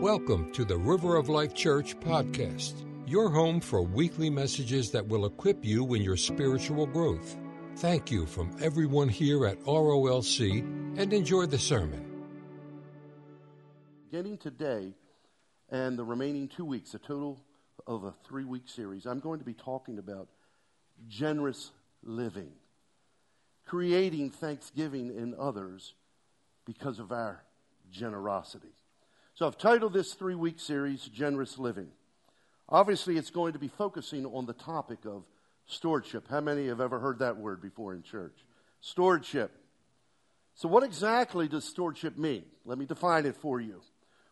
Welcome to the River of Life Church podcast, your home for weekly messages that will equip you in your spiritual growth. Thank you from everyone here at ROLC and enjoy the sermon. Beginning today and the remaining two weeks, a total of a three week series, I'm going to be talking about generous living, creating thanksgiving in others because of our generosity. So I've titled this three week series Generous Living. Obviously, it's going to be focusing on the topic of stewardship. How many have ever heard that word before in church? Stewardship. So, what exactly does stewardship mean? Let me define it for you.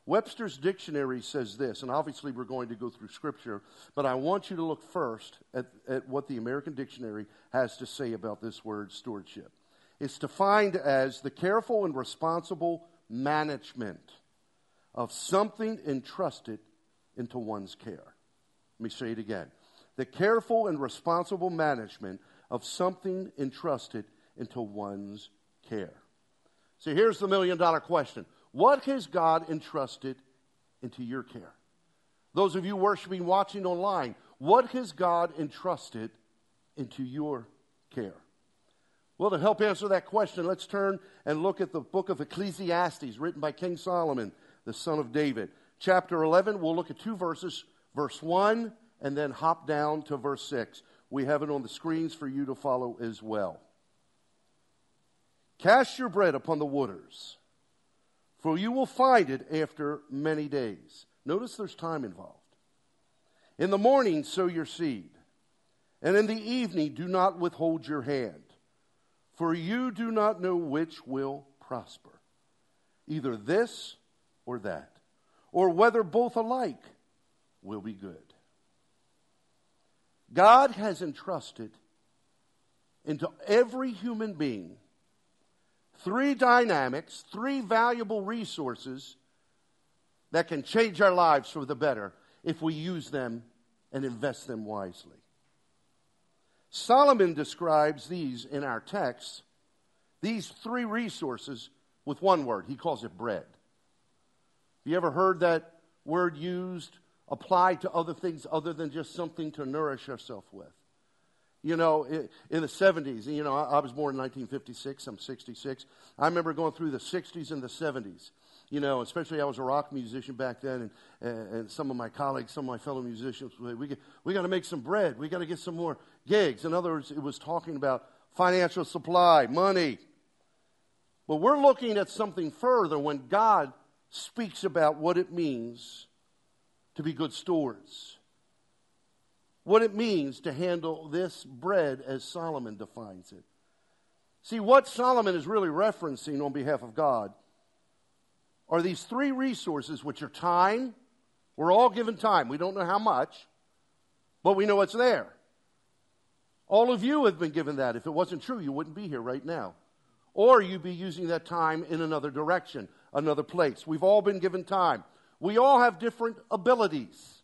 Webster's dictionary says this, and obviously we're going to go through scripture, but I want you to look first at, at what the American dictionary has to say about this word stewardship. It's defined as the careful and responsible management of something entrusted into one's care. Let me say it again. The careful and responsible management of something entrusted into one's care. So here's the million dollar question What has God entrusted into your care? Those of you worshiping, watching online, what has God entrusted into your care? Well, to help answer that question, let's turn and look at the book of Ecclesiastes, written by King Solomon, the son of David. Chapter 11, we'll look at two verses, verse 1, and then hop down to verse 6. We have it on the screens for you to follow as well. Cast your bread upon the waters, for you will find it after many days. Notice there's time involved. In the morning, sow your seed, and in the evening, do not withhold your hand for you do not know which will prosper, either this or that, or whether both alike will be good. God has entrusted into every human being three dynamics, three valuable resources that can change our lives for the better if we use them and invest them wisely. Solomon describes these in our text, these three resources, with one word. He calls it bread. You ever heard that word used, applied to other things other than just something to nourish yourself with? You know, in the 70s, you know, I was born in 1956, I'm 66. I remember going through the 60s and the 70s you know, especially I was a rock musician back then, and, and some of my colleagues, some of my fellow musicians, we, we got to make some bread. We got to get some more gigs. In other words, it was talking about financial supply, money. But we're looking at something further when God speaks about what it means to be good stewards. What it means to handle this bread as Solomon defines it. See, what Solomon is really referencing on behalf of God are these three resources, which are time. We're all given time. We don't know how much, but we know it's there. All of you have been given that. If it wasn't true, you wouldn't be here right now. Or you'd be using that time in another direction, another place. We've all been given time. We all have different abilities.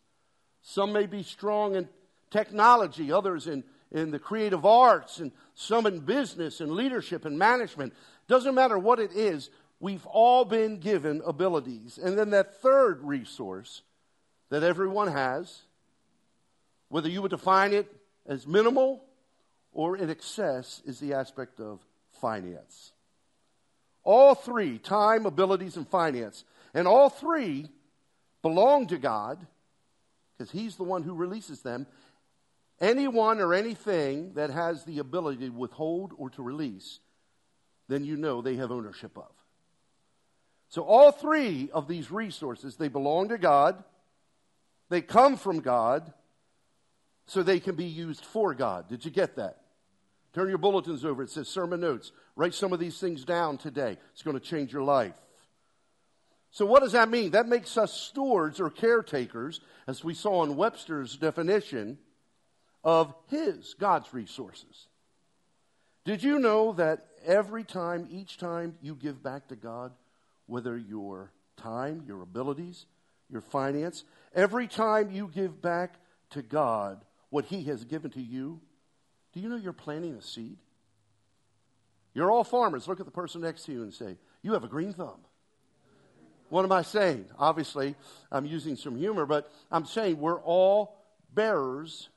Some may be strong in technology, others in, in the creative arts, and some in business and leadership and management. Doesn't matter what it is, We've all been given abilities. And then that third resource that everyone has, whether you would define it as minimal or in excess, is the aspect of finance. All three time, abilities, and finance. And all three belong to God because He's the one who releases them. Anyone or anything that has the ability to withhold or to release, then you know they have ownership of. So all three of these resources, they belong to God. They come from God so they can be used for God. Did you get that? Turn your bulletins over. It says sermon notes. Write some of these things down today. It's going to change your life. So, what does that mean? That makes us stewards or caretakers, as we saw in Webster's definition, of His, God's resources. Did you know that every time, each time you give back to God, whether your time, your abilities, your finance, every time you give back to God what He has given to you, do you know you're planting a seed? You're all farmers. Look at the person next to you and say, You have a green thumb. What am I saying? Obviously, I'm using some humor, but I'm saying we're all bearers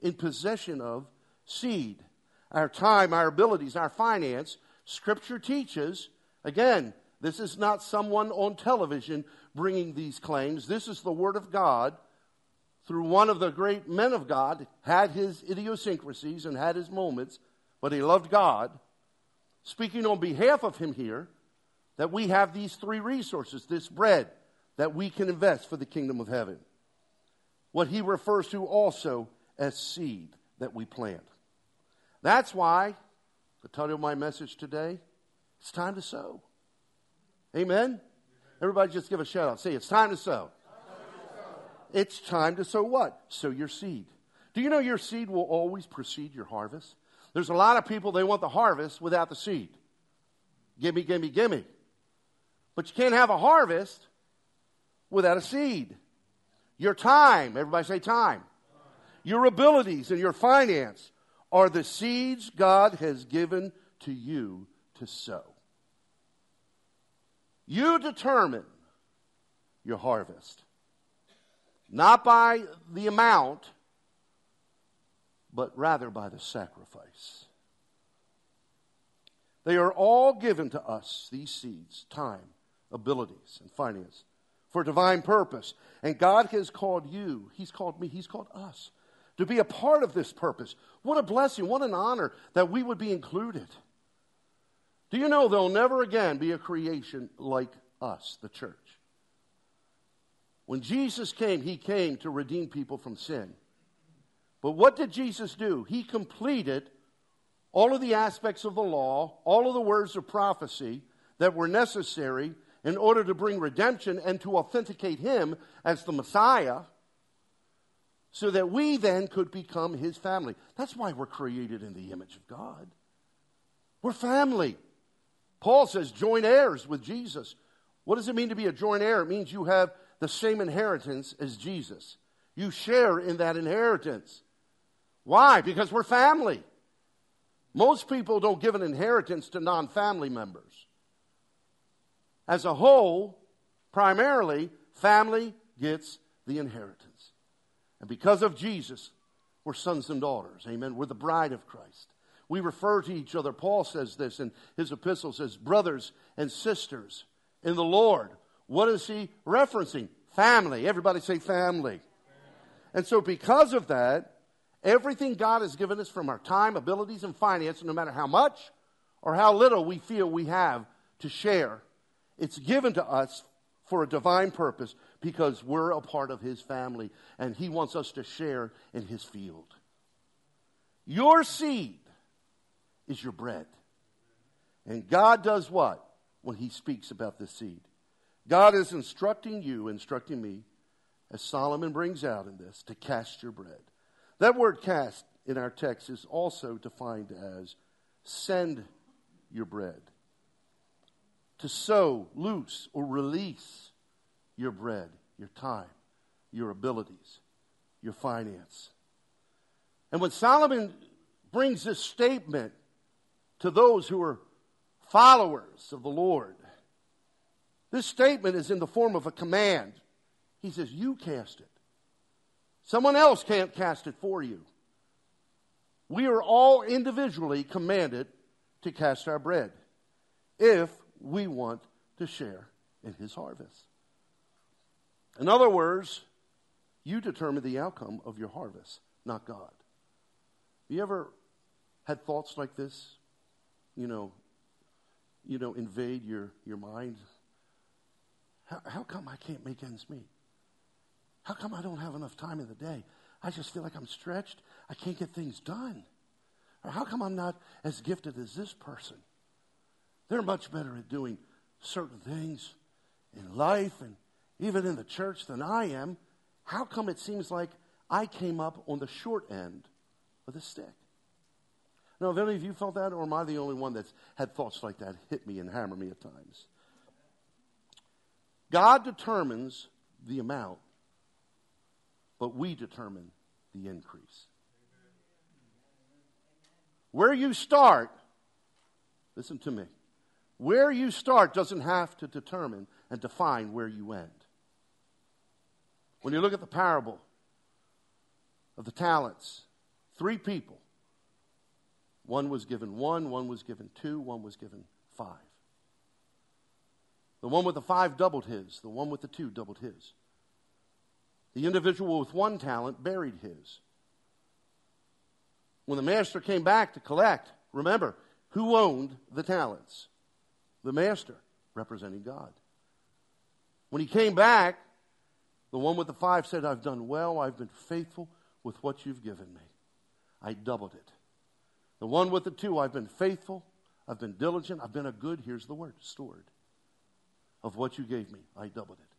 in possession of seed. Our time, our abilities, our finance. Scripture teaches, again, this is not someone on television bringing these claims. This is the Word of God through one of the great men of God, had his idiosyncrasies and had his moments, but he loved God. Speaking on behalf of him here, that we have these three resources this bread that we can invest for the kingdom of heaven. What he refers to also as seed that we plant. That's why the title of my message today it's time to sow. Amen? Everybody just give a shout out. Say, it's time to sow. It's time to sow what? Sow your seed. Do you know your seed will always precede your harvest? There's a lot of people, they want the harvest without the seed. Gimme, gimme, gimme. But you can't have a harvest without a seed. Your time, everybody say time. Your abilities and your finance are the seeds God has given to you to sow. You determine your harvest. Not by the amount, but rather by the sacrifice. They are all given to us, these seeds, time, abilities, and finance, for divine purpose. And God has called you, He's called me, He's called us to be a part of this purpose. What a blessing, what an honor that we would be included. Do you know there'll never again be a creation like us, the church? When Jesus came, he came to redeem people from sin. But what did Jesus do? He completed all of the aspects of the law, all of the words of prophecy that were necessary in order to bring redemption and to authenticate him as the Messiah so that we then could become his family. That's why we're created in the image of God. We're family. Paul says, joint heirs with Jesus. What does it mean to be a joint heir? It means you have the same inheritance as Jesus. You share in that inheritance. Why? Because we're family. Most people don't give an inheritance to non family members. As a whole, primarily, family gets the inheritance. And because of Jesus, we're sons and daughters. Amen. We're the bride of Christ. We refer to each other. Paul says this in his epistle says, brothers and sisters in the Lord. What is he referencing? Family. Everybody say family. And so, because of that, everything God has given us from our time, abilities, and finance, no matter how much or how little we feel we have to share, it's given to us for a divine purpose because we're a part of His family and He wants us to share in His field. Your seed is your bread. And God does what when He speaks about the seed? God is instructing you, instructing me, as Solomon brings out in this, to cast your bread. That word cast in our text is also defined as send your bread. To sow, loose, or release your bread, your time, your abilities, your finance. And when Solomon brings this statement to those who are followers of the Lord, this statement is in the form of a command. He says, You cast it. Someone else can't cast it for you. We are all individually commanded to cast our bread if we want to share in his harvest. In other words, you determine the outcome of your harvest, not God. You ever had thoughts like this? You know, you know, invade your, your mind how, how come I can't make ends meet? How come I don't have enough time in the day? I just feel like I'm stretched. I can't get things done. Or how come I'm not as gifted as this person? They're much better at doing certain things in life and even in the church than I am. How come it seems like I came up on the short end of the stick? Now, have any of you felt that, or am I the only one that's had thoughts like that hit me and hammer me at times? God determines the amount, but we determine the increase. Where you start, listen to me, where you start doesn't have to determine and define where you end. When you look at the parable of the talents, three people. One was given one, one was given two, one was given five. The one with the five doubled his, the one with the two doubled his. The individual with one talent buried his. When the master came back to collect, remember, who owned the talents? The master, representing God. When he came back, the one with the five said, I've done well, I've been faithful with what you've given me. I doubled it. The one with the two, I've been faithful, I've been diligent, I've been a good, here's the word, steward of what you gave me. I doubled it.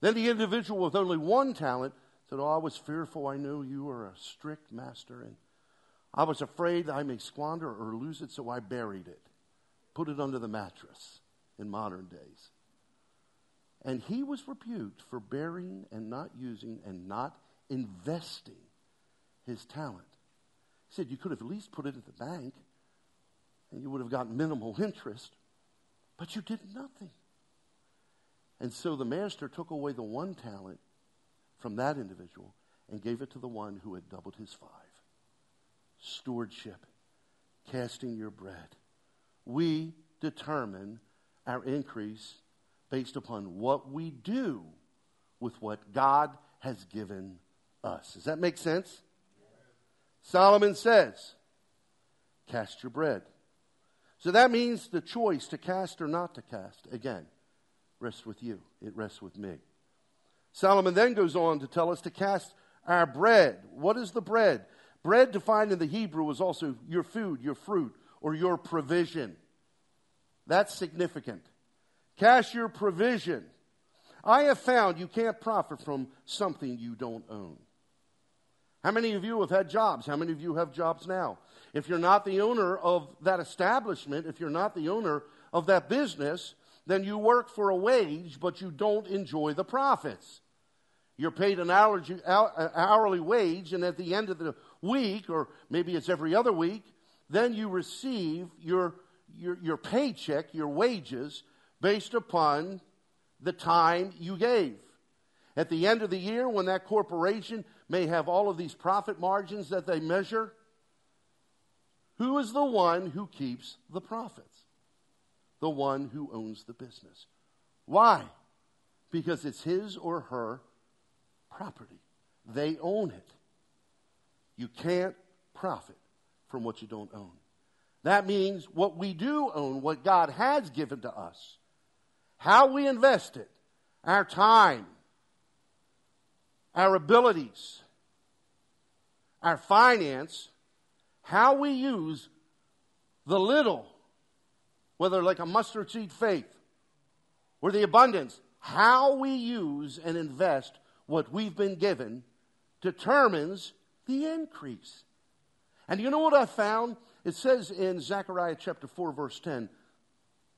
Then the individual with only one talent said, Oh, I was fearful. I knew you were a strict master, and I was afraid I may squander or lose it, so I buried it, put it under the mattress in modern days. And he was rebuked for burying and not using and not investing his talent. He said, You could have at least put it at the bank and you would have got minimal interest, but you did nothing. And so the master took away the one talent from that individual and gave it to the one who had doubled his five. Stewardship, casting your bread. We determine our increase based upon what we do with what God has given us. Does that make sense? Solomon says, Cast your bread. So that means the choice to cast or not to cast, again, rests with you. It rests with me. Solomon then goes on to tell us to cast our bread. What is the bread? Bread defined in the Hebrew is also your food, your fruit, or your provision. That's significant. Cast your provision. I have found you can't profit from something you don't own. How many of you have had jobs? How many of you have jobs now? If you're not the owner of that establishment, if you're not the owner of that business, then you work for a wage, but you don't enjoy the profits. You're paid an uh, hourly wage, and at the end of the week, or maybe it's every other week, then you receive your, your, your paycheck, your wages, based upon the time you gave. At the end of the year, when that corporation may have all of these profit margins that they measure, who is the one who keeps the profits? The one who owns the business. Why? Because it's his or her property. They own it. You can't profit from what you don't own. That means what we do own, what God has given to us, how we invest it, our time, our abilities, our finance, how we use the little, whether like a mustard seed faith or the abundance, how we use and invest what we've been given determines the increase. And you know what I found? It says in Zechariah chapter 4, verse 10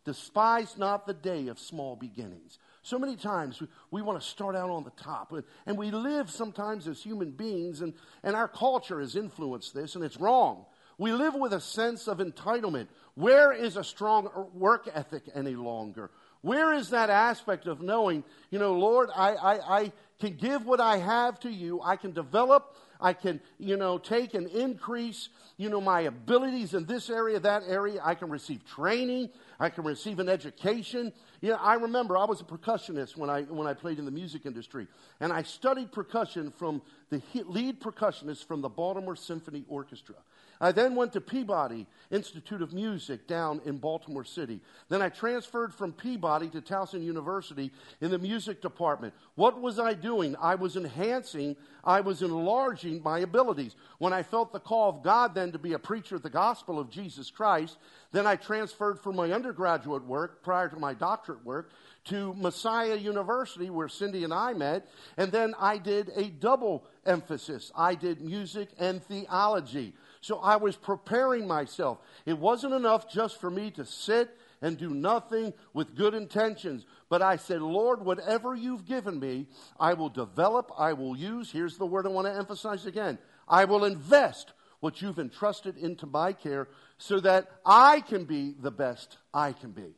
Despise not the day of small beginnings. So many times we, we want to start out on the top. And we live sometimes as human beings, and, and our culture has influenced this, and it's wrong. We live with a sense of entitlement. Where is a strong work ethic any longer? Where is that aspect of knowing, you know, Lord, I, I, I can give what I have to you. I can develop. I can, you know, take and increase, you know, my abilities in this area, that area. I can receive training. I can receive an education. Yeah, I remember I was a percussionist when I, when I played in the music industry. And I studied percussion from the lead percussionist from the Baltimore Symphony Orchestra. I then went to Peabody Institute of Music down in Baltimore City. Then I transferred from Peabody to Towson University in the music department. What was I doing? I was enhancing, I was enlarging my abilities. When I felt the call of God then to be a preacher of the gospel of Jesus Christ, then I transferred from my undergraduate work prior to my doctorate work to Messiah University, where Cindy and I met, and then I did a double emphasis. I did music and theology. So I was preparing myself. It wasn't enough just for me to sit and do nothing with good intentions. But I said, Lord, whatever you've given me, I will develop, I will use. Here's the word I want to emphasize again I will invest what you've entrusted into my care so that I can be the best I can be.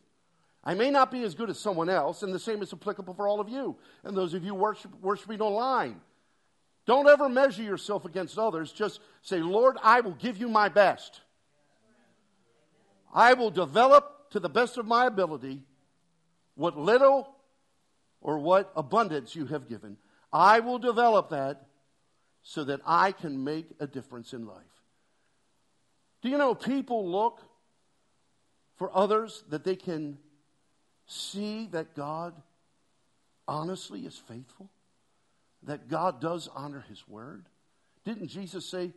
I may not be as good as someone else, and the same is applicable for all of you and those of you worship, worshiping online. Don't ever measure yourself against others. Just say, Lord, I will give you my best. I will develop to the best of my ability what little or what abundance you have given. I will develop that so that I can make a difference in life. Do you know people look for others that they can see that God honestly is faithful? That God does honor his word? Didn't Jesus say,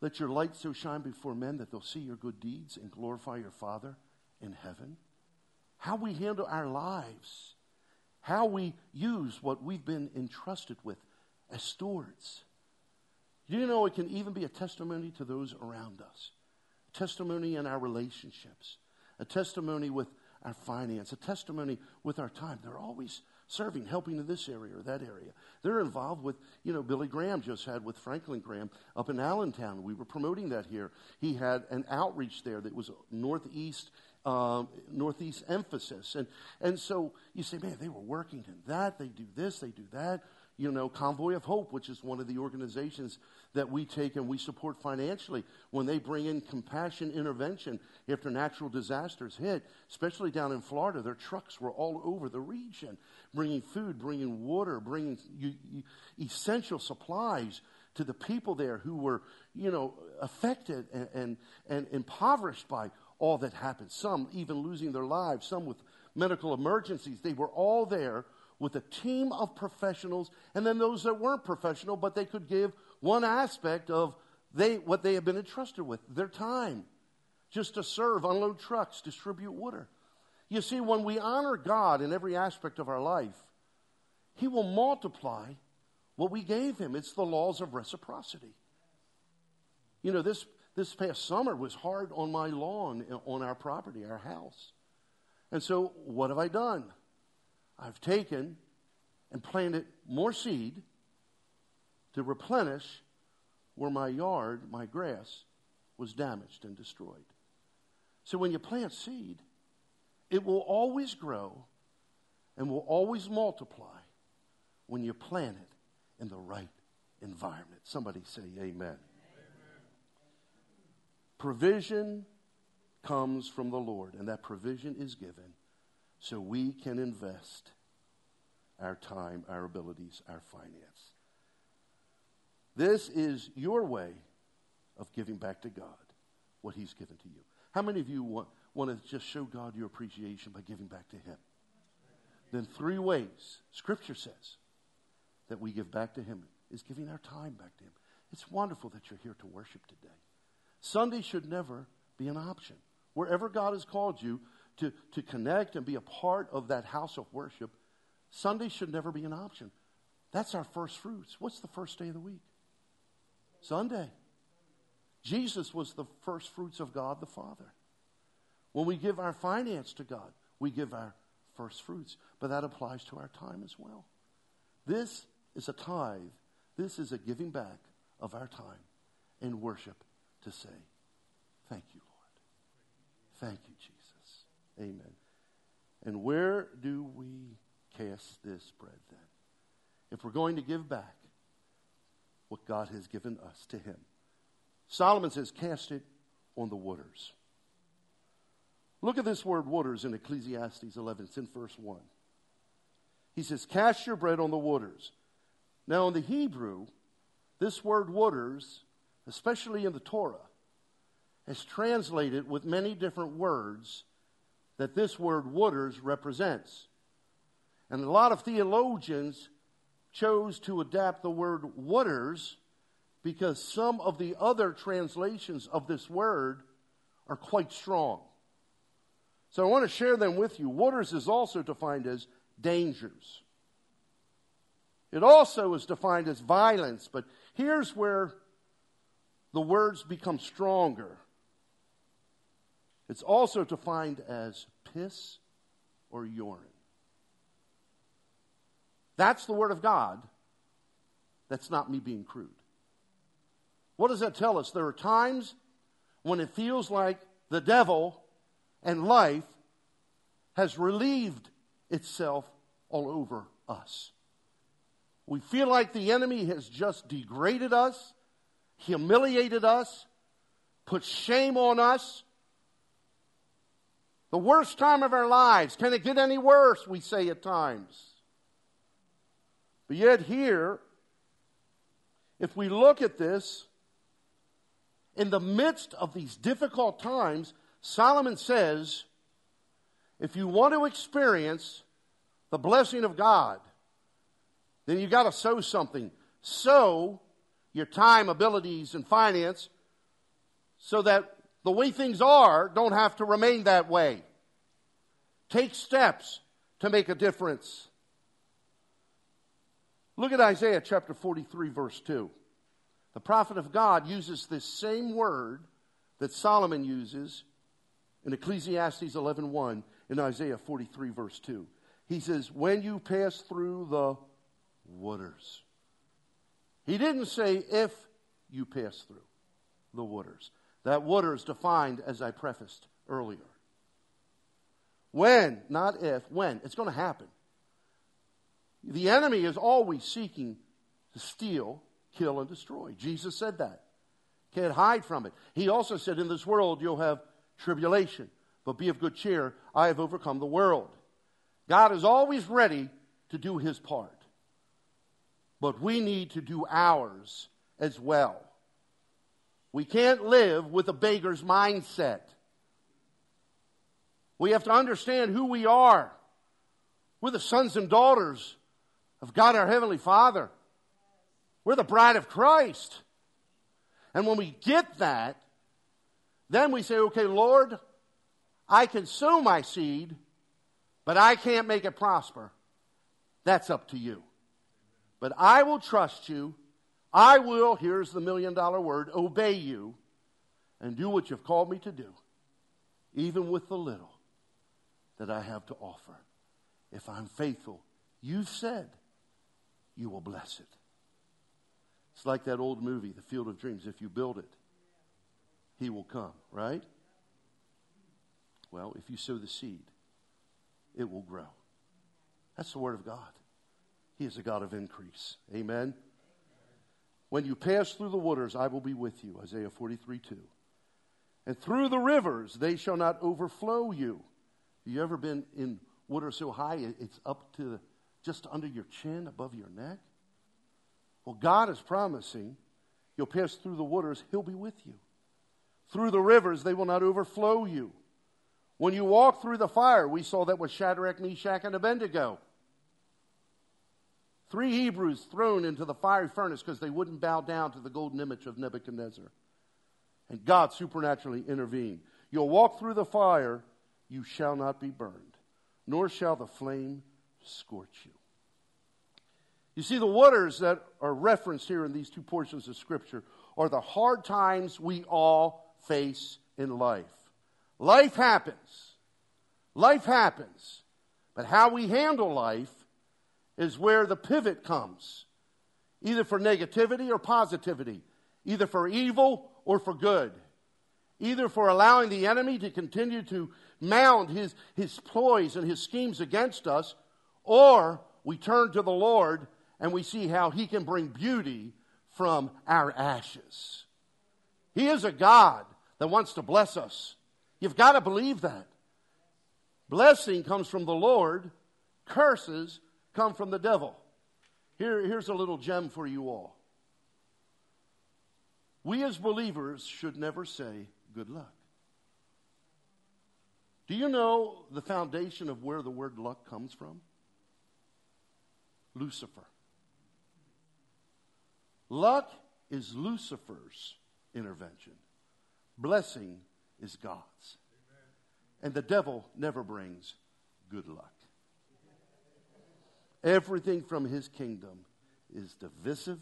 Let your light so shine before men that they'll see your good deeds and glorify your Father in heaven? How we handle our lives, how we use what we've been entrusted with as stewards. You know it can even be a testimony to those around us? A testimony in our relationships, a testimony with our finance, a testimony with our time. They're always serving, helping in this area or that area. They're involved with, you know, Billy Graham just had with Franklin Graham up in Allentown. We were promoting that here. He had an outreach there that was northeast. Um, northeast emphasis. And, and so you say, man, they were working in that. They do this, they do that you know, Convoy of Hope, which is one of the organizations that we take and we support financially when they bring in compassion intervention after natural disasters hit, especially down in Florida. Their trucks were all over the region, bringing food, bringing water, bringing essential supplies to the people there who were, you know, affected and, and, and impoverished by all that happened. Some even losing their lives, some with medical emergencies. They were all there with a team of professionals, and then those that weren't professional, but they could give one aspect of they, what they have been entrusted with their time, just to serve, unload trucks, distribute water. You see, when we honor God in every aspect of our life, He will multiply what we gave Him. It's the laws of reciprocity. You know, this, this past summer was hard on my lawn, eh, on our property, our house. And so, what have I done? I've taken and planted more seed to replenish where my yard, my grass, was damaged and destroyed. So when you plant seed, it will always grow and will always multiply when you plant it in the right environment. Somebody say amen. amen. Provision comes from the Lord, and that provision is given so we can invest our time, our abilities, our finance. This is your way of giving back to God what He's given to you. How many of you want, want to just show God your appreciation by giving back to Him? Then, three ways Scripture says that we give back to Him is giving our time back to Him. It's wonderful that you're here to worship today. Sunday should never be an option. Wherever God has called you, to, to connect and be a part of that house of worship, Sunday should never be an option. That's our first fruits. What's the first day of the week? Sunday. Jesus was the first fruits of God the Father. When we give our finance to God, we give our first fruits. But that applies to our time as well. This is a tithe. This is a giving back of our time in worship to say, Thank you, Lord. Thank you, Jesus. Amen. And where do we cast this bread then? If we're going to give back what God has given us to Him, Solomon says, cast it on the waters. Look at this word waters in Ecclesiastes 11. It's in verse 1. He says, Cast your bread on the waters. Now, in the Hebrew, this word waters, especially in the Torah, is translated with many different words that this word waters represents. And a lot of theologians chose to adapt the word waters because some of the other translations of this word are quite strong. So I want to share them with you. Waters is also defined as dangers. It also is defined as violence, but here's where the words become stronger. It's also defined as piss or urine. That's the Word of God. That's not me being crude. What does that tell us? There are times when it feels like the devil and life has relieved itself all over us. We feel like the enemy has just degraded us, humiliated us, put shame on us. The worst time of our lives. Can it get any worse? We say at times. But yet, here, if we look at this, in the midst of these difficult times, Solomon says, if you want to experience the blessing of God, then you've got to sow something. Sow your time, abilities, and finance so that the way things are don't have to remain that way. Take steps to make a difference. Look at Isaiah chapter 43, verse 2. The prophet of God uses this same word that Solomon uses in Ecclesiastes 11:1 in Isaiah 43 verse 2. He says, "When you pass through the waters." He didn't say if you pass through the waters. That water is defined as I prefaced earlier. When, not if, when. It's going to happen. The enemy is always seeking to steal, kill, and destroy. Jesus said that. Can't hide from it. He also said, In this world you'll have tribulation, but be of good cheer. I have overcome the world. God is always ready to do his part. But we need to do ours as well. We can't live with a beggar's mindset. We have to understand who we are. We're the sons and daughters of God our Heavenly Father. We're the bride of Christ. And when we get that, then we say, okay, Lord, I can sow my seed, but I can't make it prosper. That's up to you. But I will trust you. I will, here's the million dollar word, obey you and do what you've called me to do, even with the little that I have to offer. If I'm faithful, you've said you will bless it. It's like that old movie, The Field of Dreams. If you build it, he will come, right? Well, if you sow the seed, it will grow. That's the Word of God. He is a God of increase. Amen. When you pass through the waters, I will be with you. Isaiah 43 2. And through the rivers, they shall not overflow you. You ever been in water so high it's up to just under your chin, above your neck? Well, God is promising you'll pass through the waters, He'll be with you. Through the rivers, they will not overflow you. When you walk through the fire, we saw that with Shadrach, Meshach, and Abednego. Three Hebrews thrown into the fiery furnace because they wouldn't bow down to the golden image of Nebuchadnezzar. And God supernaturally intervened. You'll walk through the fire, you shall not be burned, nor shall the flame scorch you. You see, the waters that are referenced here in these two portions of Scripture are the hard times we all face in life. Life happens. Life happens. But how we handle life is where the pivot comes, either for negativity or positivity, either for evil or for good, either for allowing the enemy to continue to mound his, his ploys and his schemes against us, or we turn to the Lord and we see how he can bring beauty from our ashes. He is a God that wants to bless us. You've got to believe that. Blessing comes from the Lord, curses come from the devil. Here, here's a little gem for you all. We as believers should never say good luck. Do you know the foundation of where the word luck comes from? Lucifer. Luck is Lucifer's intervention. Blessing is God's. And the devil never brings good luck. Everything from his kingdom is divisive.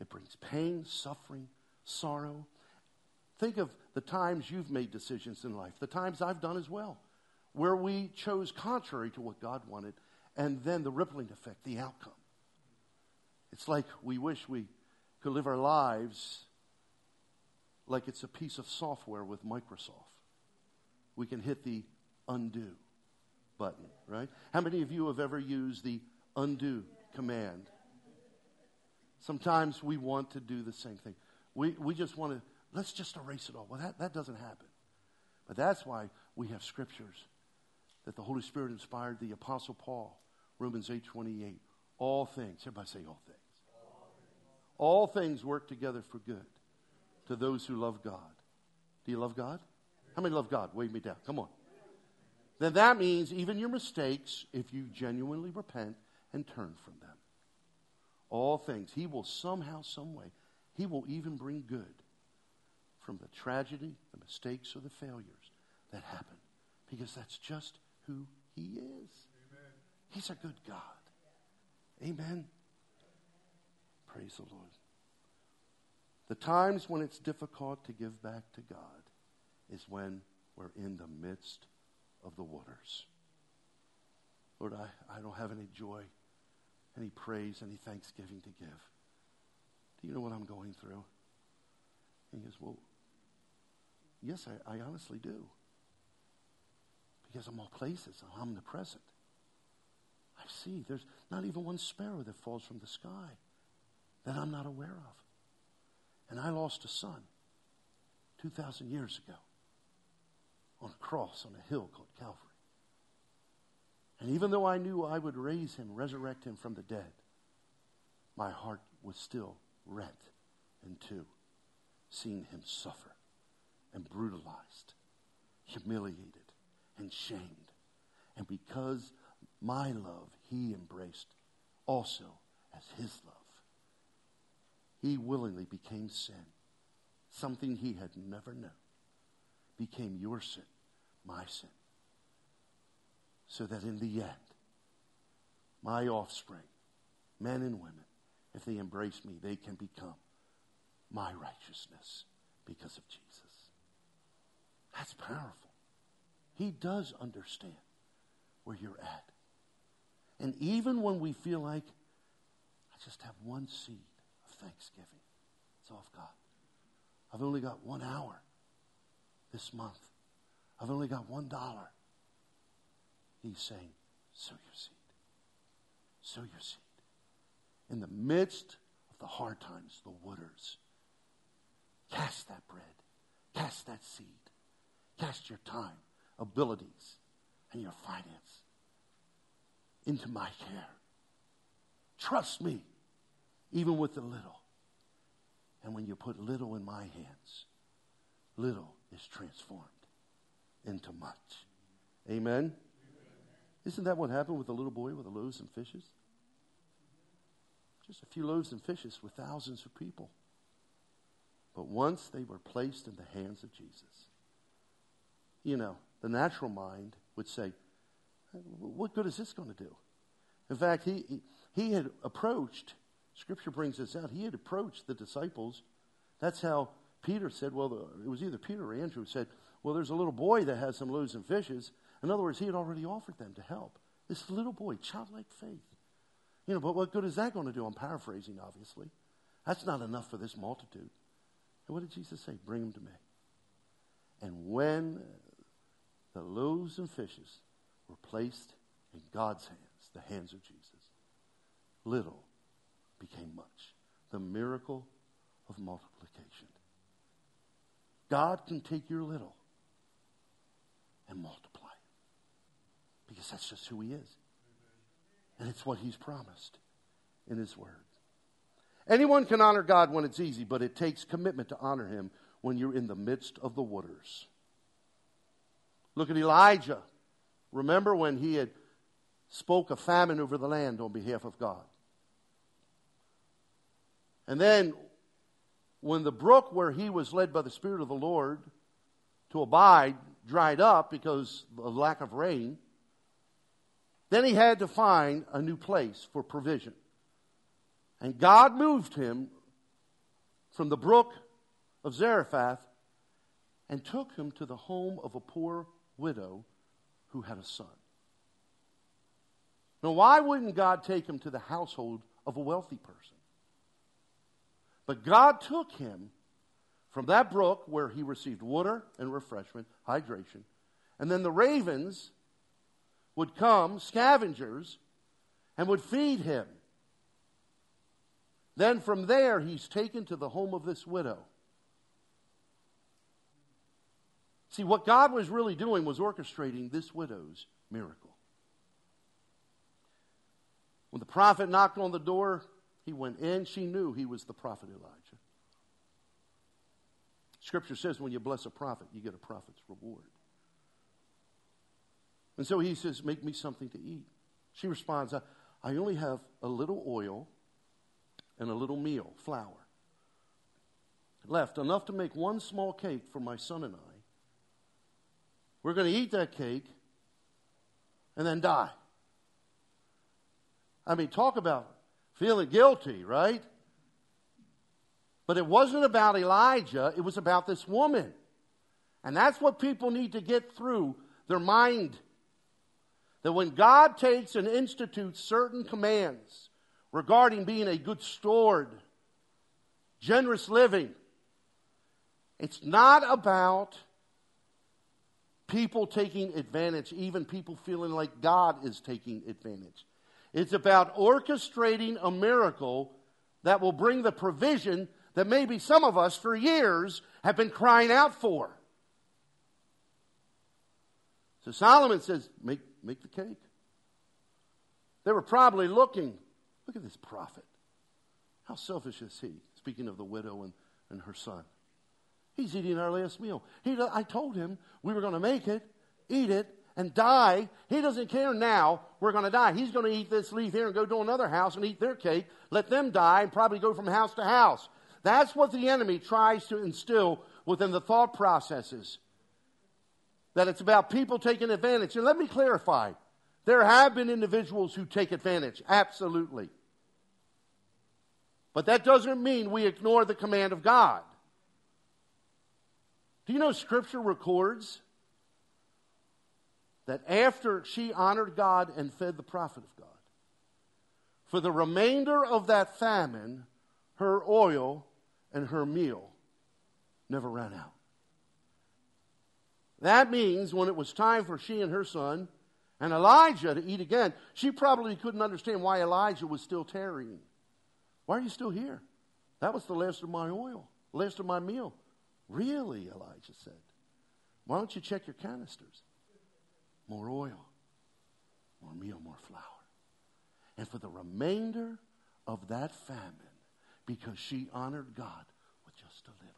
It brings pain, suffering, sorrow. Think of the times you've made decisions in life, the times I've done as well, where we chose contrary to what God wanted, and then the rippling effect, the outcome. It's like we wish we could live our lives like it's a piece of software with Microsoft. We can hit the undo. button, right? How many of you have ever used the undo command? Sometimes we want to do the same thing. We, we just want to, let's just erase it all. Well, that, that doesn't happen. But that's why we have scriptures that the Holy Spirit inspired the Apostle Paul, Romans 8 28. All things, everybody say all things. All things work together for good to those who love God. Do you love God? How many love God? Wave me down. Come on. Then that means even your mistakes, if you genuinely repent and turn from them. All things. He will somehow, some way, He will even bring good from the tragedy, the mistakes, or the failures that happen. Because that's just who He is. Amen. He's a good God. Amen. Praise the Lord. The times when it's difficult to give back to God is when we're in the midst of the waters. Lord, I, I don't have any joy, any praise, any thanksgiving to give. Do you know what I'm going through? And he goes, Well, yes, I, I honestly do. Because I'm all places, I'm omnipresent. I see there's not even one sparrow that falls from the sky that I'm not aware of. And I lost a son 2,000 years ago on a cross on a hill called Calvary. And even though I knew I would raise him, resurrect him from the dead, my heart was still rent in two, seeing him suffer and brutalized, humiliated, and shamed. And because my love he embraced also as his love. He willingly became sin, something he had never known, became your sin, my sin, so that in the end, my offspring, men and women, if they embrace me, they can become my righteousness because of Jesus. That's powerful. He does understand where you're at. And even when we feel like, I just have one seed of thanksgiving, it's off God. I've only got one hour this month. I've only got one dollar. He's saying, sow your seed. Sow your seed. In the midst of the hard times, the waters, cast that bread, cast that seed, cast your time, abilities, and your finance into my care. Trust me, even with the little. And when you put little in my hands, little is transformed into much. Amen? Isn't that what happened with the little boy with the loaves and fishes? Just a few loaves and fishes with thousands of people. But once they were placed in the hands of Jesus, you know, the natural mind would say, what good is this going to do? In fact, he, he had approached, Scripture brings this out, he had approached the disciples. That's how Peter said, well, it was either Peter or Andrew said, well, there's a little boy that has some loaves and fishes. In other words, he had already offered them to help. This little boy, childlike faith. You know, but what good is that going to do? I'm paraphrasing, obviously. That's not enough for this multitude. And what did Jesus say? Bring them to me. And when the loaves and fishes were placed in God's hands, the hands of Jesus. Little became much. The miracle of multiplication. God can take your little and multiply it because that's just who He is. And it's what He's promised in His Word. Anyone can honor God when it's easy, but it takes commitment to honor Him when you're in the midst of the waters. Look at Elijah. Remember when he had spoke a famine over the land on behalf of God. And then when the brook where he was led by the Spirit of the Lord to abide dried up because of lack of rain, then he had to find a new place for provision. And God moved him from the brook of Zarephath and took him to the home of a poor widow who had a son. Now, why wouldn't God take him to the household of a wealthy person? But God took him from that brook where he received water and refreshment, hydration, and then the ravens would come, scavengers, and would feed him. Then from there, he's taken to the home of this widow. See, what God was really doing was orchestrating this widow's miracle. When the prophet knocked on the door, he went in. She knew he was the prophet Elijah. Scripture says when you bless a prophet, you get a prophet's reward. And so he says, Make me something to eat. She responds, I, I only have a little oil and a little meal, flour, left, enough to make one small cake for my son and I. We're going to eat that cake and then die. I mean, talk about feeling guilty, right? But it wasn't about Elijah, it was about this woman. And that's what people need to get through their mind. That when God takes and institutes certain commands, regarding being a good steward, generous living. It's not about people taking advantage, even people feeling like God is taking advantage. It's about orchestrating a miracle that will bring the provision that maybe some of us for years have been crying out for. So Solomon says, make, make the cake. They were probably looking Look at this prophet. How selfish is he? Speaking of the widow and, and her son. He's eating our last meal. He, I told him we were going to make it, eat it, and die. He doesn't care now we're going to die. He's going to eat this, leave here, and go to another house and eat their cake, let them die, and probably go from house to house. That's what the enemy tries to instill within the thought processes. That it's about people taking advantage. And let me clarify there have been individuals who take advantage, absolutely. But that doesn't mean we ignore the command of God. Do you know Scripture records that after she honored God and fed the prophet of God, for the remainder of that famine, her oil and her meal never ran out. That means when it was time for she and her son and Elijah to eat again, she probably couldn't understand why Elijah was still tarrying. Why are you still here? That was the last of my oil, last of my meal. Really, Elijah said. Why don't you check your canisters? More oil, more meal, more flour. And for the remainder of that famine, because she honored God with just a little,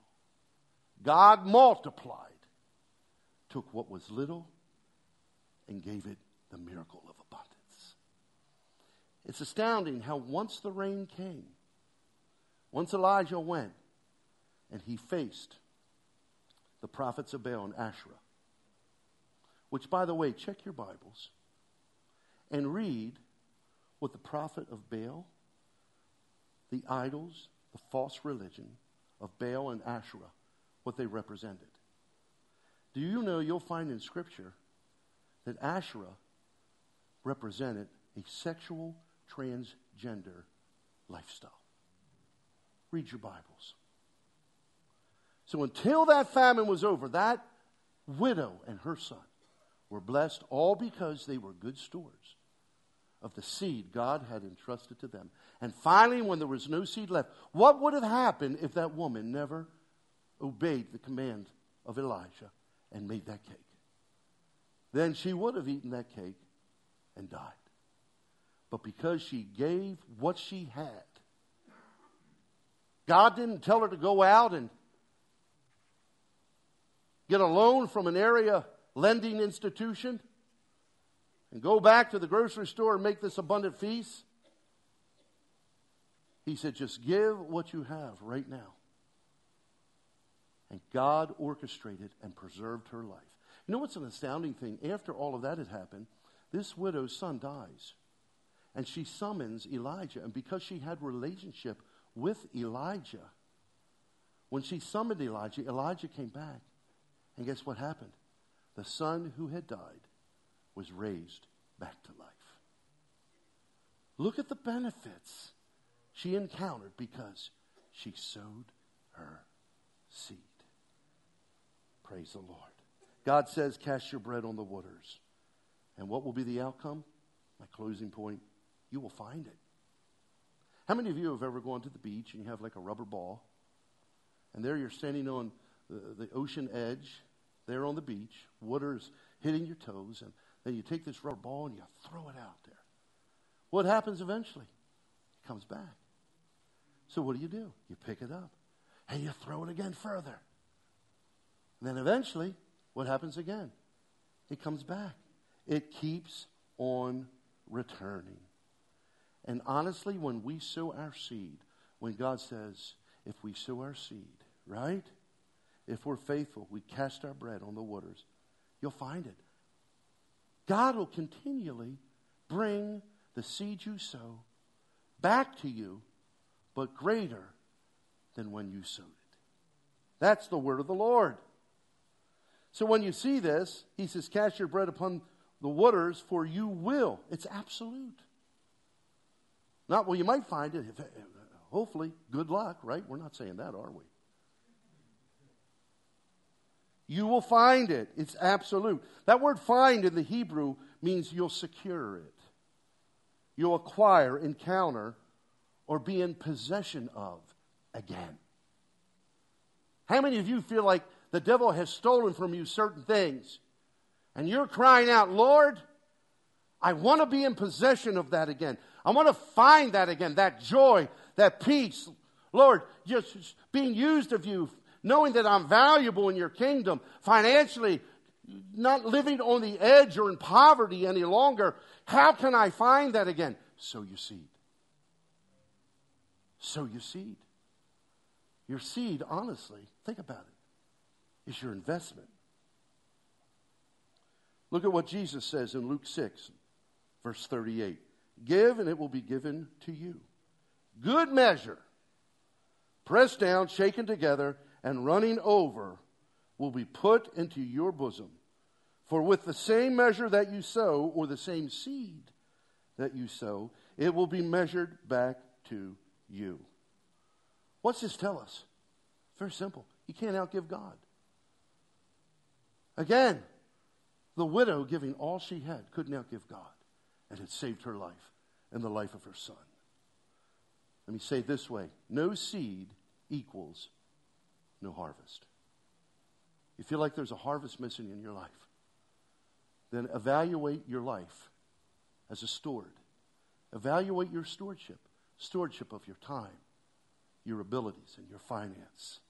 God multiplied, took what was little, and gave it the miracle of abundance. It's astounding how once the rain came, once Elijah went and he faced the prophets of Baal and Asherah, which, by the way, check your Bibles and read what the prophet of Baal, the idols, the false religion of Baal and Asherah, what they represented. Do you know you'll find in Scripture that Asherah represented a sexual transgender lifestyle? Read your Bibles. So until that famine was over, that widow and her son were blessed all because they were good stewards of the seed God had entrusted to them. And finally, when there was no seed left, what would have happened if that woman never obeyed the command of Elijah and made that cake? Then she would have eaten that cake and died. But because she gave what she had, God didn't tell her to go out and get a loan from an area lending institution and go back to the grocery store and make this abundant feast. He said, just give what you have right now. And God orchestrated and preserved her life. You know what's an astounding thing? After all of that had happened, this widow's son dies. And she summons Elijah. And because she had relationship with Elijah. When she summoned Elijah, Elijah came back. And guess what happened? The son who had died was raised back to life. Look at the benefits she encountered because she sowed her seed. Praise the Lord. God says, Cast your bread on the waters, And what will be the outcome? My closing point you will find it. How many of you have ever gone to the beach and you have like a rubber ball? And there you're standing on the, the ocean edge, there on the beach, water's hitting your toes, and then you take this rubber ball and you throw it out there. What happens eventually? It comes back. So what do you do? You pick it up and you throw it again further. And then eventually, what happens again? It comes back. It keeps on returning. And honestly, when we sow our seed, when God says, if we sow our seed, right? If we're faithful, we cast our bread on the waters, you'll find it. God will continually bring the seed you sow back to you, but greater than when you sowed it. That's the word of the Lord. So when you see this, he says, Cast your bread upon the waters, for you will. It's absolute. Not, well, you might find it. Hopefully, good luck, right? We're not saying that, are we? You will find it. It's absolute. That word find in the Hebrew means you'll secure it. You'll acquire, encounter, or be in possession of again. How many of you feel like the devil has stolen from you certain things and you're crying out, Lord, I want to be in possession of that again. I want to find that again, that joy, that peace. Lord, just being used of you knowing that I'm valuable in your kingdom, financially, not living on the edge or in poverty any longer. How can I find that again? Sow your seed. Sow your seed. Your seed, honestly, think about it, is your investment. Look at what Jesus says in Luke 6, verse 38. Give, and it will be given to you. Good measure, pressed down, shaken together, and running over will be put into your bosom. For with the same measure that you sow, or the same seed that you sow, it will be measured back to you. What's this tell us? Very simple. You can't outgive God. Again, the widow giving all she had couldn't outgive God, and it saved her life and the life of her son. Let me say it this way no seed equals no harvest. You feel like there's a harvest missing in your life, then evaluate your life as a steward. Evaluate your stewardship, stewardship of your time, your abilities, and your finance.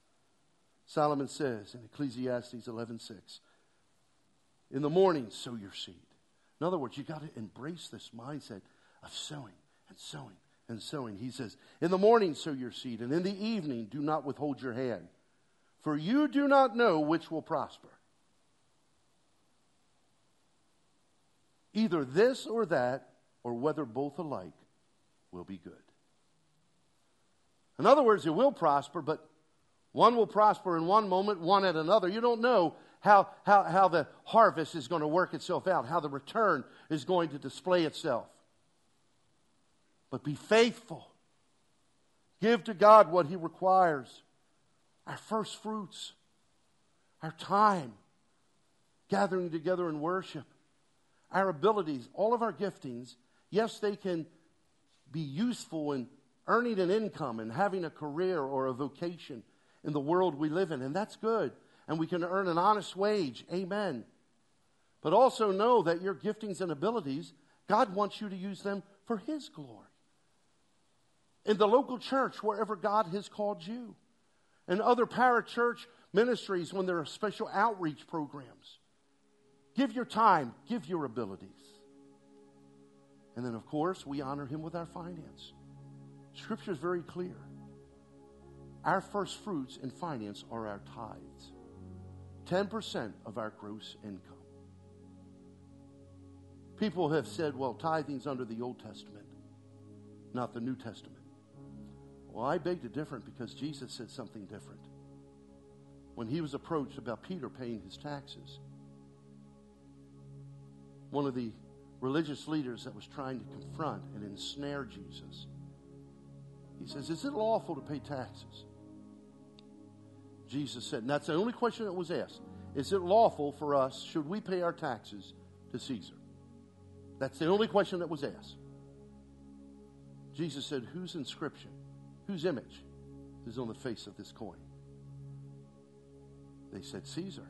Solomon says in Ecclesiastes 11:6, "In the morning sow your seed." In other words, you got to embrace this mindset of sowing and sowing and sowing. He says, "In the morning sow your seed, and in the evening do not withhold your hand." For you do not know which will prosper. Either this or that, or whether both alike will be good. In other words, it will prosper, but one will prosper in one moment, one at another. You don't know how, how, how the harvest is going to work itself out, how the return is going to display itself. But be faithful. Give to God what He requires our first fruits, our time, gathering together in worship, our abilities, all of our giftings. Yes, they can be useful in earning an income and having a career or a vocation in the world we live in, and that's good. And we can earn an honest wage. Amen. But also know that your giftings and abilities, God wants you to use them for His glory. In the local church, wherever God has called you and other parachurch ministries when there are special outreach programs. Give your time, give your abilities. And then, of course, we honor him with our finance. Scripture is very clear. Our first fruits in finance are our tithes 10% of our gross income. People have said, well, tithing's under the Old Testament, not the New Testament. Well, I beg to differ because Jesus said something different. When he was approached about Peter paying his taxes, one of the religious leaders that was trying to confront and ensnare Jesus, he says, Is it lawful to pay taxes? Jesus said, and that's the only question that was asked. Is it lawful for us, should we pay our taxes to Caesar? That's the only question that was asked. Jesus said, Whose inscription, whose image is on the face of this coin? They said, Caesar.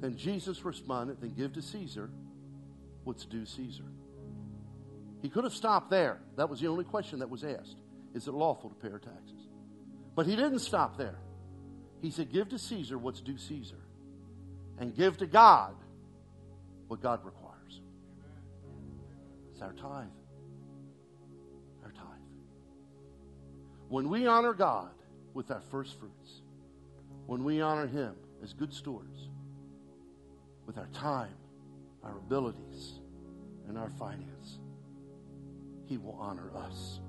Then Jesus responded, Then give to Caesar what's due Caesar. He could have stopped there. That was the only question that was asked. Is it lawful to pay our taxes? But he didn't stop there. He said, Give to Caesar what's due Caesar, and give to God what God requires. It's our tithe. When we honor God with our first fruits, when we honor Him as good stewards, with our time, our abilities, and our finance, He will honor us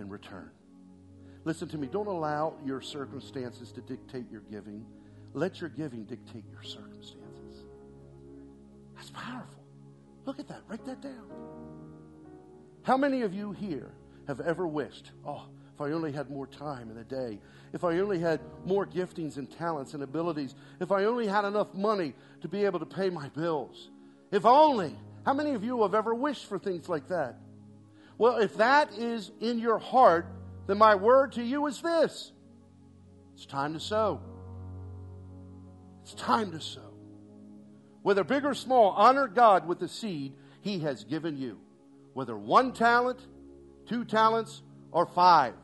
in return. Listen to me. Don't allow your circumstances to dictate your giving. Let your giving dictate your circumstances. That's powerful. Look at that. Write that down. How many of you here have ever wished, oh, if I only had more time in the day, if I only had more giftings and talents and abilities, if I only had enough money to be able to pay my bills, if only. How many of you have ever wished for things like that? Well, if that is in your heart, then my word to you is this it's time to sow. It's time to sow. Whether big or small, honor God with the seed He has given you. Whether one talent, two talents, or five,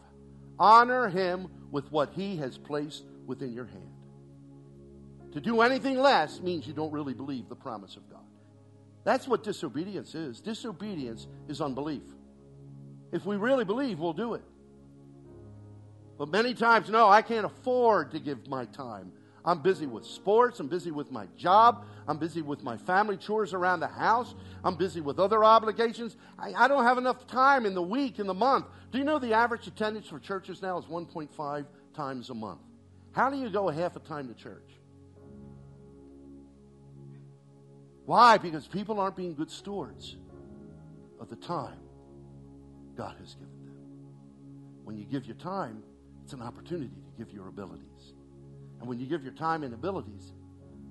honor Him with what He has placed within your hand. To do anything less means you don't really believe the promise of God. That's what disobedience is. Disobedience is unbelief. If we really believe, we'll do it. But many times, no, I can't afford to give my time. I'm busy with sports. I'm busy with my job. I'm busy with my family chores around the house. I'm busy with other obligations. I, I, don't have enough time in the week, in the month. Do you know the average attendance for churches now is 1.5 times a month? How do you go half a time to church? Why? Because people aren't being good stewards of the time God has given them. When you give your time, it's an opportunity to give your abilities. And when you give your time and abilities,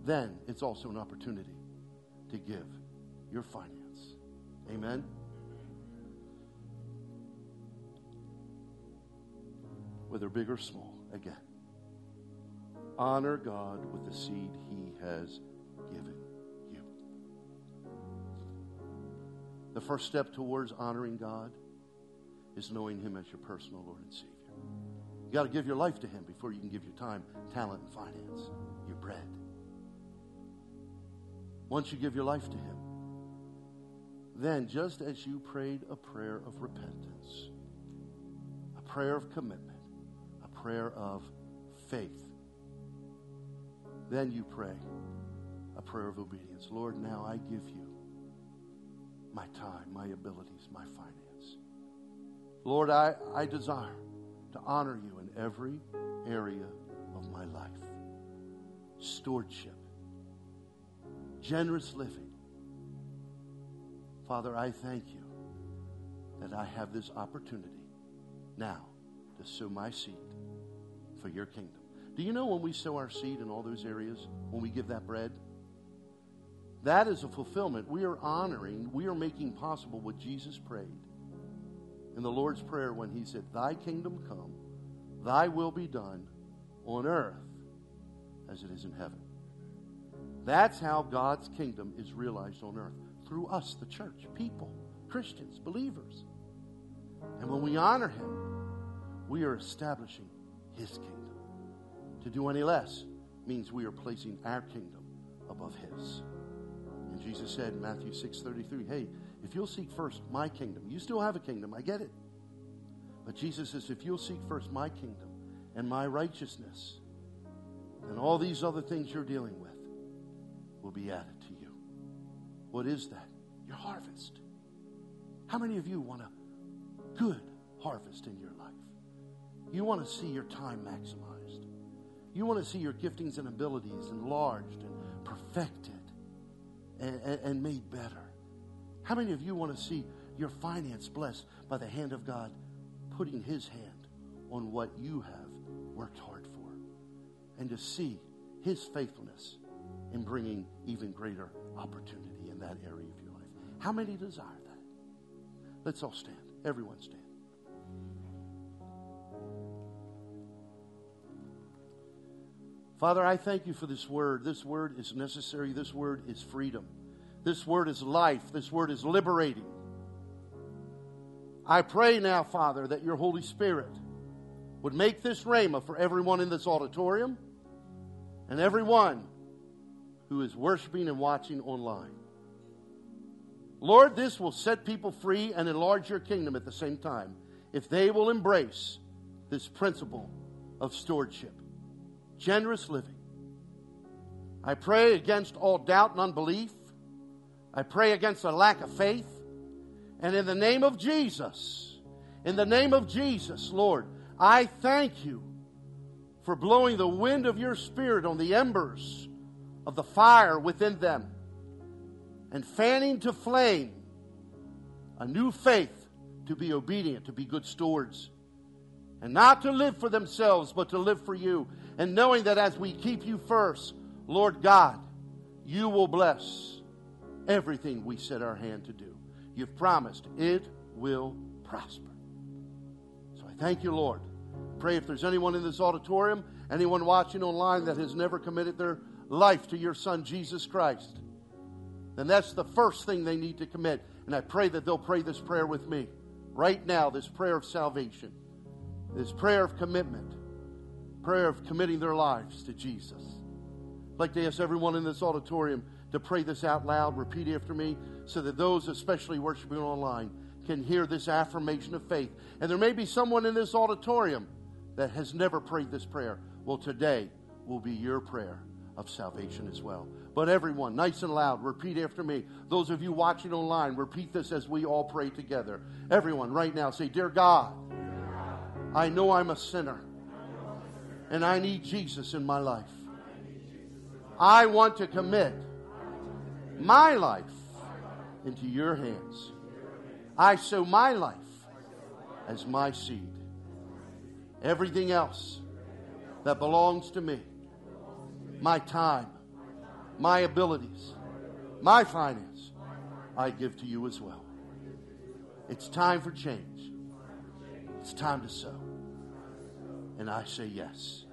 then it's also an opportunity to give your finance. Amen? Whether big or small, again. Honor God with the seed He has given you. The first step towards honoring God is knowing Him as your personal Lord and Savior. You got to give your life to Him before you can give your time, talent, and finance, your bread. Once you give your life to Him, then just as you prayed a prayer of repentance, a prayer of commitment, a prayer of faith, then you pray a prayer of obedience. Lord, now I give you my time, my abilities, my finance. Lord, I, I desire to honor you in every area of my life. Stewardship, generous living. Father, I thank you that I have this opportunity now to sow my seed for your kingdom. Do you know when we sow our seed in all those areas, when we give that bread? That is a fulfillment. We are honoring, we are making possible what Jesus prayed in the Lord's Prayer when he said, Thy kingdom come, thy will be done on earth as it is in heaven. That's how God's kingdom is realized on earth through us, the church, people, Christians, believers. And when we honor him, we are establishing his kingdom. To do any less means we are placing our kingdom above his. And Jesus said in Matthew 6:33, "Hey, if you'll seek first my kingdom, you still have a kingdom, I get it. But Jesus says, if you'll seek first my kingdom and my righteousness, then all these other things you're dealing with will be added to you. What is that? Your harvest. How many of you want a good harvest in your life? You want to see your time maximized. You want to see your giftings and abilities enlarged and perfected and, and, and made better. How many of you want to see your finance blessed by the hand of God putting His hand on what you have worked hard for? And to see His faithfulness in bringing even greater opportunity in that area of your life. How many desire that? Let's all stand. Everyone stand. Father, I thank you for this word. This word is necessary. This word is freedom. This word is life. This word is liberating. I pray now, Father, that your Holy Spirit would make this Rhema for everyone in this auditorium and everyone who is worshiping and watching online. Lord, this will set people free and enlarge your kingdom at the same time if they will embrace this principle of stewardship generous living. I pray against all doubt and unbelief. I pray against a lack of faith. And in the name of Jesus, in the name of Jesus, Lord, I thank you for blowing the wind of your spirit on the embers of the fire within them and fanning to flame a new faith to be obedient, to be good stewards, and not to live for themselves, but to live for you and knowing that as we keep you first, Lord God, you will bless everything we set our hand to do. You've promised it will prosper. So I thank you, Lord. Pray if there's anyone in this auditorium, anyone watching online that has never committed their life to your Son, Jesus Christ, then that's the first thing they need to commit. And I pray that they'll pray this prayer with me right now this prayer of salvation, this prayer of commitment prayer of committing their lives to Jesus. I'd like to ask everyone in this auditorium to pray this out loud, repeat after me, so that those, especially worshiping online, can hear this affirmation of faith. And there may be someone in this auditorium that has never prayed this prayer. Well, today will be your prayer of salvation as well. But everyone, nice and loud, repeat after me. Those of you watching online, repeat this as we all pray together. Everyone, right now, say, Dear God, I know I'm a sinner and I need Jesus in my life. I want to commit my life into your hands. I sow my life as my seed. Everything else that belongs to me, my time, my abilities, my finance, I give to you as well. It's time for change. It's time to sow. And I say yes.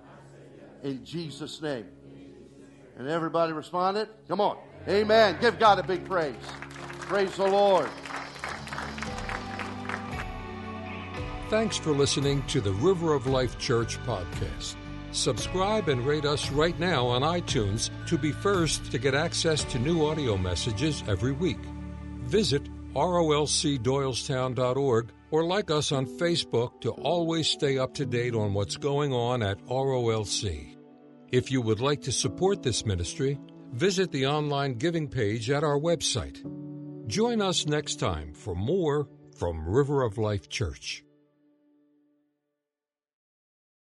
In Jesus' name. And everybody responded? Come on. Amen. Give God a big praise. Praise the Lord. Thanks for listening to the River of Life Church podcast. Subscribe and rate us right now on iTunes to be first to get access to new audio messages every week. Visit rolcdoylestown.org or like us on Facebook to always stay up to date on what's going on at ROLC. If you would like to support this ministry, visit the online giving page at our website. Join us next time for more from River of Life Church.